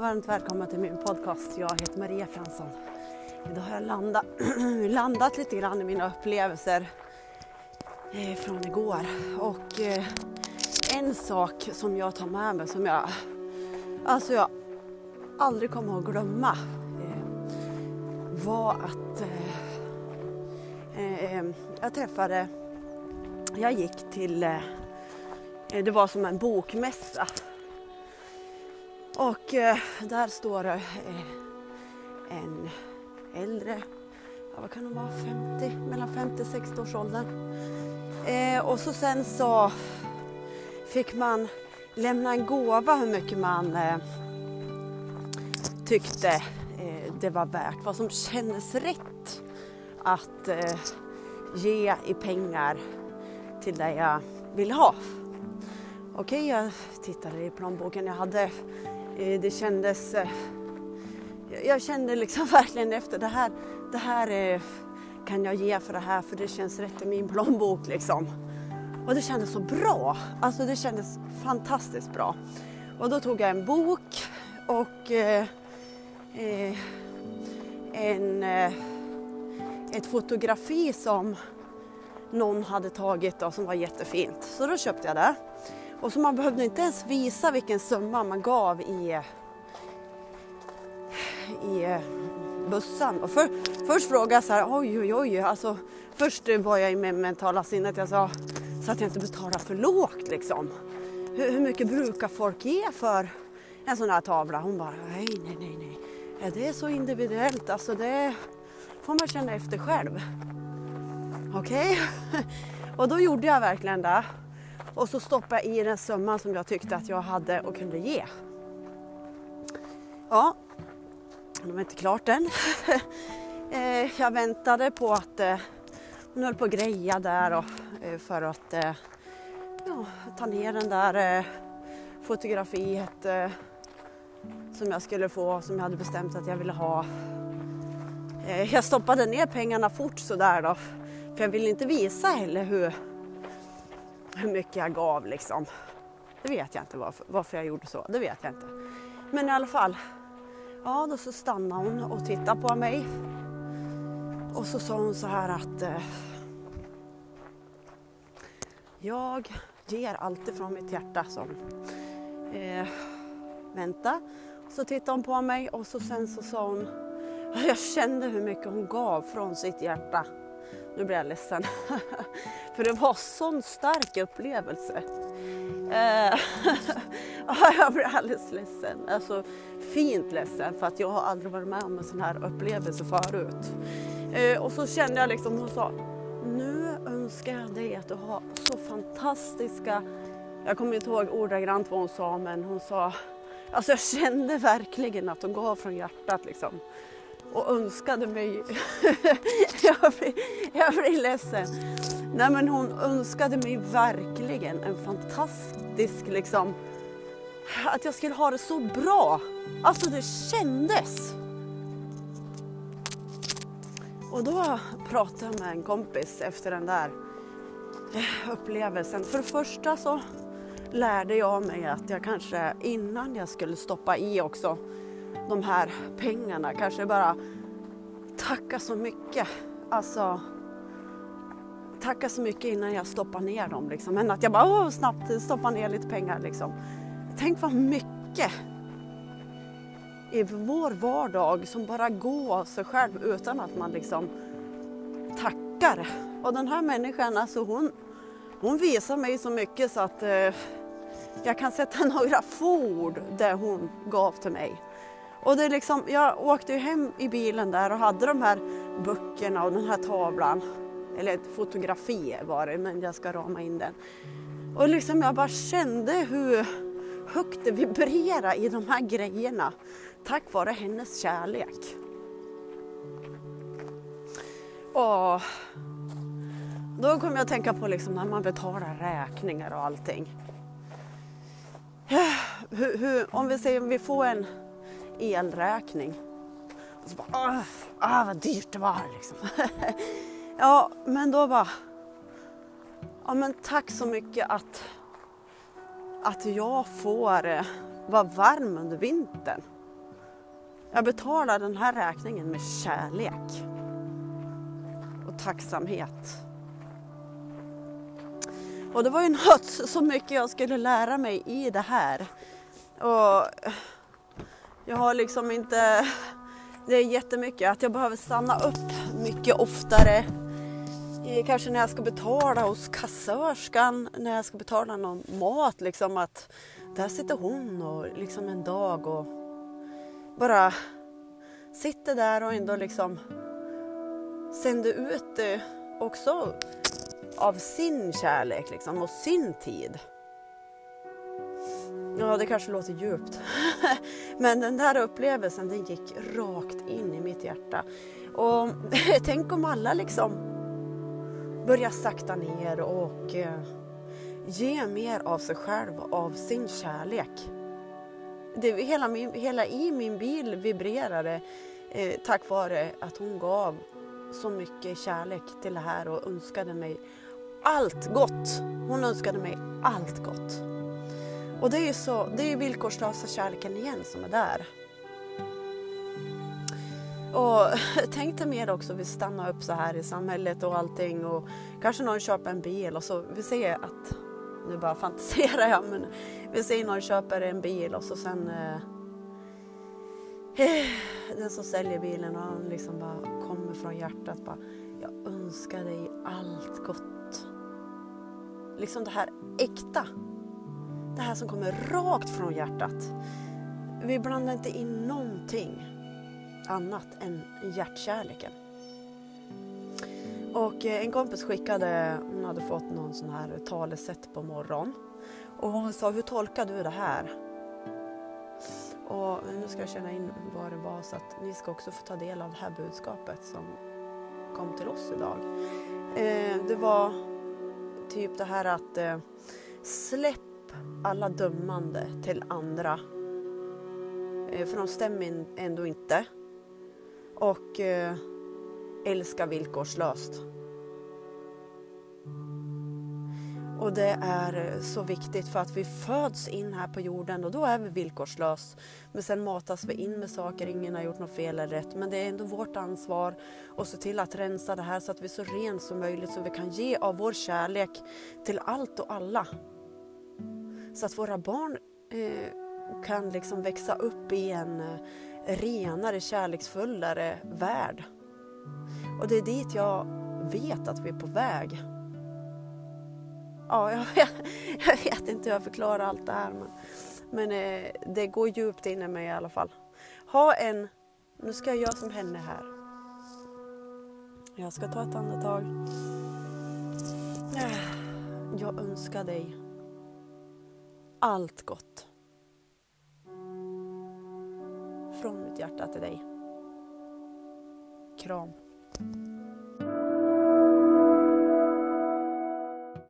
och varmt välkomna till min podcast. Jag heter Maria Fransson. Idag har jag landat, landat lite grann i mina upplevelser eh, från igår. Och eh, en sak som jag tar med mig som jag, alltså jag aldrig kommer att glömma eh, var att eh, eh, jag träffade, jag gick till, eh, det var som en bokmässa och eh, där står det eh, en äldre, ja, vad kan hon vara, 50, mellan 50 och 60 års ålder. Eh, och så sen så fick man lämna en gåva hur mycket man eh, tyckte eh, det var värt, vad som kändes rätt att eh, ge i pengar till det jag ville ha. Okej, jag tittade i plånboken. Jag hade Eh, det kändes... Eh, jag kände liksom verkligen efter det här, det här eh, kan jag ge för det här för det känns rätt i min plånbok liksom. Och det kändes så bra, alltså det kändes fantastiskt bra. Och då tog jag en bok och eh, en, ett fotografi som någon hade tagit och som var jättefint. Så då köpte jag det. Och så man behövde inte ens visa vilken summa man gav i, i eh, bussen. Och för, först frågade jag så här, oj oj oj, alltså först var jag i med mentala sinnet, jag sa så att jag inte betalar för lågt liksom. Hur, hur mycket brukar folk ge för en sån här tavla? Hon bara, nej nej nej nej, ja, det är så individuellt, alltså det får man känna efter själv. Okej, okay. och då gjorde jag verkligen det. Och så stoppade jag i den summan som jag tyckte att jag hade och kunde ge. Ja, det var inte klart än. Eh, jag väntade på att eh, hon höll på att greja där och, eh, för att ja, ta ner den där fotografiet som jag skulle få, som jag hade bestämt att jag ville ha. Jag stoppade ner pengarna fort sådär då, för jag ville inte visa heller hur hur mycket jag gav liksom. Det vet jag inte varför, varför jag gjorde så, det vet jag inte. Men i alla fall, ja då så stannade hon och tittade på mig. Och så sa hon så här att eh, jag ger alltid från mitt hjärta som eh, vänta. Så tittade hon på mig och så sen så sa hon, jag kände hur mycket hon gav från sitt hjärta. Nu blir jag ledsen. För det var sån stark upplevelse. Eh, jag blir alldeles ledsen. Alltså fint ledsen för att jag har aldrig varit med om en sån här upplevelse förut. Eh, och så kände jag liksom, hon sa, nu önskar jag dig att du har så fantastiska, jag kommer inte ihåg ordagrant vad hon sa men hon sa, alltså jag kände verkligen att hon gav från hjärtat liksom och önskade mig, jag, blir, jag blir ledsen. Nej men hon önskade mig verkligen en fantastisk liksom, att jag skulle ha det så bra. Alltså det kändes. Och då pratade jag med en kompis efter den där eh, upplevelsen. För det första så lärde jag mig att jag kanske innan jag skulle stoppa i också de här pengarna. Kanske bara tacka så mycket. Alltså tacka så mycket innan jag stoppar ner dem. Liksom. Men att jag bara åh, snabbt stoppar ner lite pengar. Liksom. Tänk vad mycket i vår vardag som bara går av sig själv utan att man liksom tackar. Och den här människan, alltså hon, hon visar mig så mycket så att eh, jag kan sätta några få ord där hon gav till mig. Och det är liksom, jag åkte ju hem i bilen där och hade de här böckerna och den här tavlan. Eller ett fotografi var det, men jag ska rama in den. Och liksom jag bara kände hur högt det vibrerade i de här grejerna tack vare hennes kärlek. Och då kom jag att tänka på liksom när man betalar räkningar och allting. Hur, hur, om vi säger om vi får en elräkning. Och så bara, ah, vad dyrt det var liksom. ja, men då bara, ja men tack så mycket att, att jag får eh, vara varm under vintern. Jag betalar den här räkningen med kärlek och tacksamhet. Och det var ju något så mycket jag skulle lära mig i det här. Och jag har liksom inte... Det är jättemycket att jag behöver stanna upp mycket oftare. Kanske när jag ska betala hos kassörskan, när jag ska betala någon mat. Liksom att där sitter hon och liksom en dag och bara sitter där och ändå liksom sänder ut det också av sin kärlek liksom, och sin tid. Ja, det kanske låter djupt. Men den där upplevelsen den gick rakt in i mitt hjärta. Och tänk om alla liksom Börja sakta ner och eh, ge mer av sig själv, av sin kärlek. Det, hela, min, hela i min bil vibrerade eh, tack vare att hon gav så mycket kärlek till det här och önskade mig allt gott. Hon önskade mig allt gott. Och det är så, det är ju villkorslösa kärleken igen som är där. Och tänk dig mer också, vi stannar upp så här i samhället och allting och kanske någon köper en bil och så, vi säger att, nu bara fantiserar jag, men vi säger någon köper en bil och så sen eh, eh den som säljer bilen och han liksom bara kommer från hjärtat bara, jag önskar dig allt gott. Liksom det här äkta. Det här som kommer rakt från hjärtat. Vi blandar inte in någonting annat än hjärtkärleken. Och eh, en kompis skickade, hon hade fått någon sån här talesätt på morgonen. Och hon sa, hur tolkar du det här? Och nu ska jag känna in vad det var så att ni ska också få ta del av det här budskapet som kom till oss idag. Eh, det var typ det här att eh, släpp alla dömande till andra. För de stämmer ändå inte. Och eh, älska villkorslöst. Och det är eh, så viktigt för att vi föds in här på jorden och då är vi villkorslös. Men sen matas vi in med saker, ingen har gjort något fel eller rätt. Men det är ändå vårt ansvar att se till att rensa det här så att vi är så rent som möjligt så vi kan ge av vår kärlek till allt och alla. Så att våra barn eh, kan liksom växa upp i en eh, renare, kärleksfullare värld. Och det är dit jag vet att vi är på väg. Ja, jag vet, jag vet inte hur jag förklarar allt det här men, men eh, det går djupt in i mig i alla fall. Ha en, nu ska jag göra som henne här. Jag ska ta ett andetag. Jag önskar dig allt gott. Från mitt hjärta till dig. Kram.